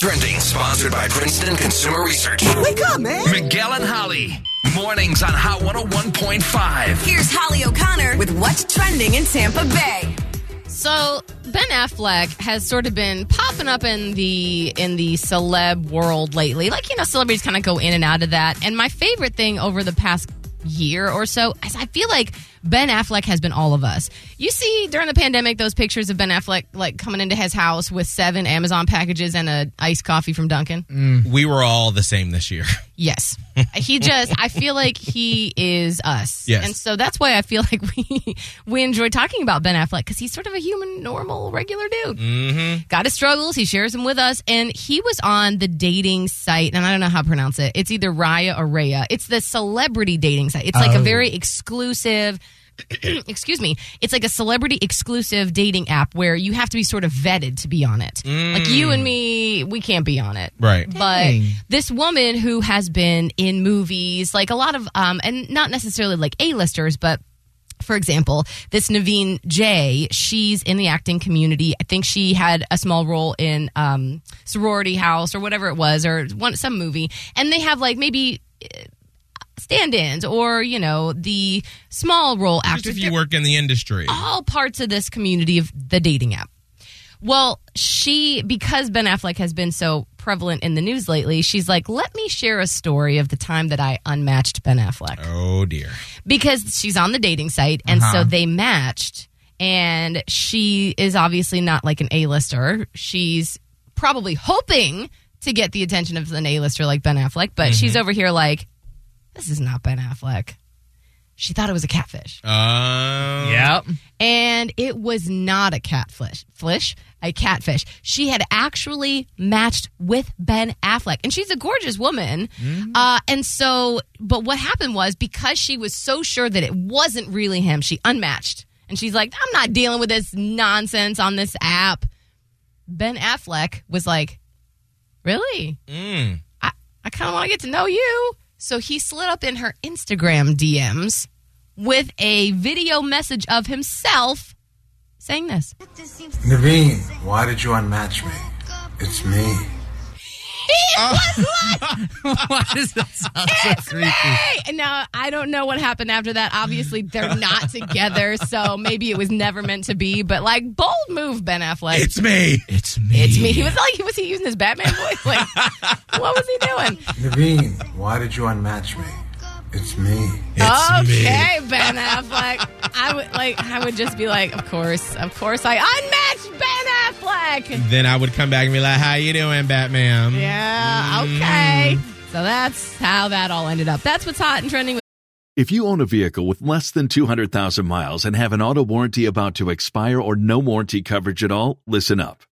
Trending, sponsored by Princeton Consumer Research. Wake up, man. Miguel and Holly. Mornings on Hot 101.5. Here's Holly O'Connor with what's trending in Tampa Bay. So Ben Affleck has sort of been popping up in the in the celeb world lately. Like you know, celebrities kind of go in and out of that. And my favorite thing over the past year or so is I feel like Ben Affleck has been all of us. You see during the pandemic those pictures of Ben Affleck like coming into his house with seven Amazon packages and a iced coffee from Dunkin'. We were all the same this year. Yes. He just I feel like he is us. Yes. And so that's why I feel like we we enjoy talking about Ben Affleck cuz he's sort of a human normal regular dude. Mm-hmm. Got his struggles, he shares them with us and he was on the dating site and I don't know how to pronounce it. It's either Raya or Raya. It's the celebrity dating site. It's like a very exclusive excuse me, it's like a celebrity exclusive dating app where you have to be sort of vetted to be on it. Like you and me, we can't be on it. Right. But this woman who has been in movies, like a lot of, um, and not necessarily like A-listers, but for example, this Nivine Jay, she's in the acting community. I think she had a small role in um, Sorority House or whatever it was, or one some movie. And they have like maybe uh, stand-ins or you know the small role Just actors. if you work in the industry. all parts of this community of the dating app. Well, she, because Ben Affleck has been so prevalent in the news lately, she's like, let me share a story of the time that I unmatched Ben Affleck. Oh dear. Because she's on the dating site, and so uh-huh. they matched, and she is obviously not like an A-lister. She's probably hoping to get the attention of an A-lister like Ben Affleck, but she's mm-hmm. over here like, this is not Ben Affleck. She thought it was a catfish Um, Yep. and it was not a catfish. Fish, a catfish. She had actually matched with Ben Affleck, and she's a gorgeous woman. Uh, and so, but what happened was because she was so sure that it wasn't really him, she unmatched, and she's like, "I'm not dealing with this nonsense on this app." Ben Affleck was like, "Really? Mm. I, I kind of want to get to know you. So he slid up in her Instagram DMs with a video message of himself saying this. Nivine, why did you unmatch me? It's me. Oh. Why does that sound so creepy? Hey! And Now, I don't know what happened after that. Obviously, they're not together, so maybe it was never meant to be, but like, bold move, Ben Affleck. It's me. It's me. It's me. He was like, was he using his Batman voice? Like, what was he doing? Nivine, why did you unmatch me? It's me. It's okay, Ben Affleck. I would like. I would just be like, of course, of course, I unmatched Ben Affleck. Then I would come back and be like, "How you doing, Batman?" Yeah. Mm-hmm. Okay. So that's how that all ended up. That's what's hot and trending. If you own a vehicle with less than 200,000 miles and have an auto warranty about to expire or no warranty coverage at all, listen up.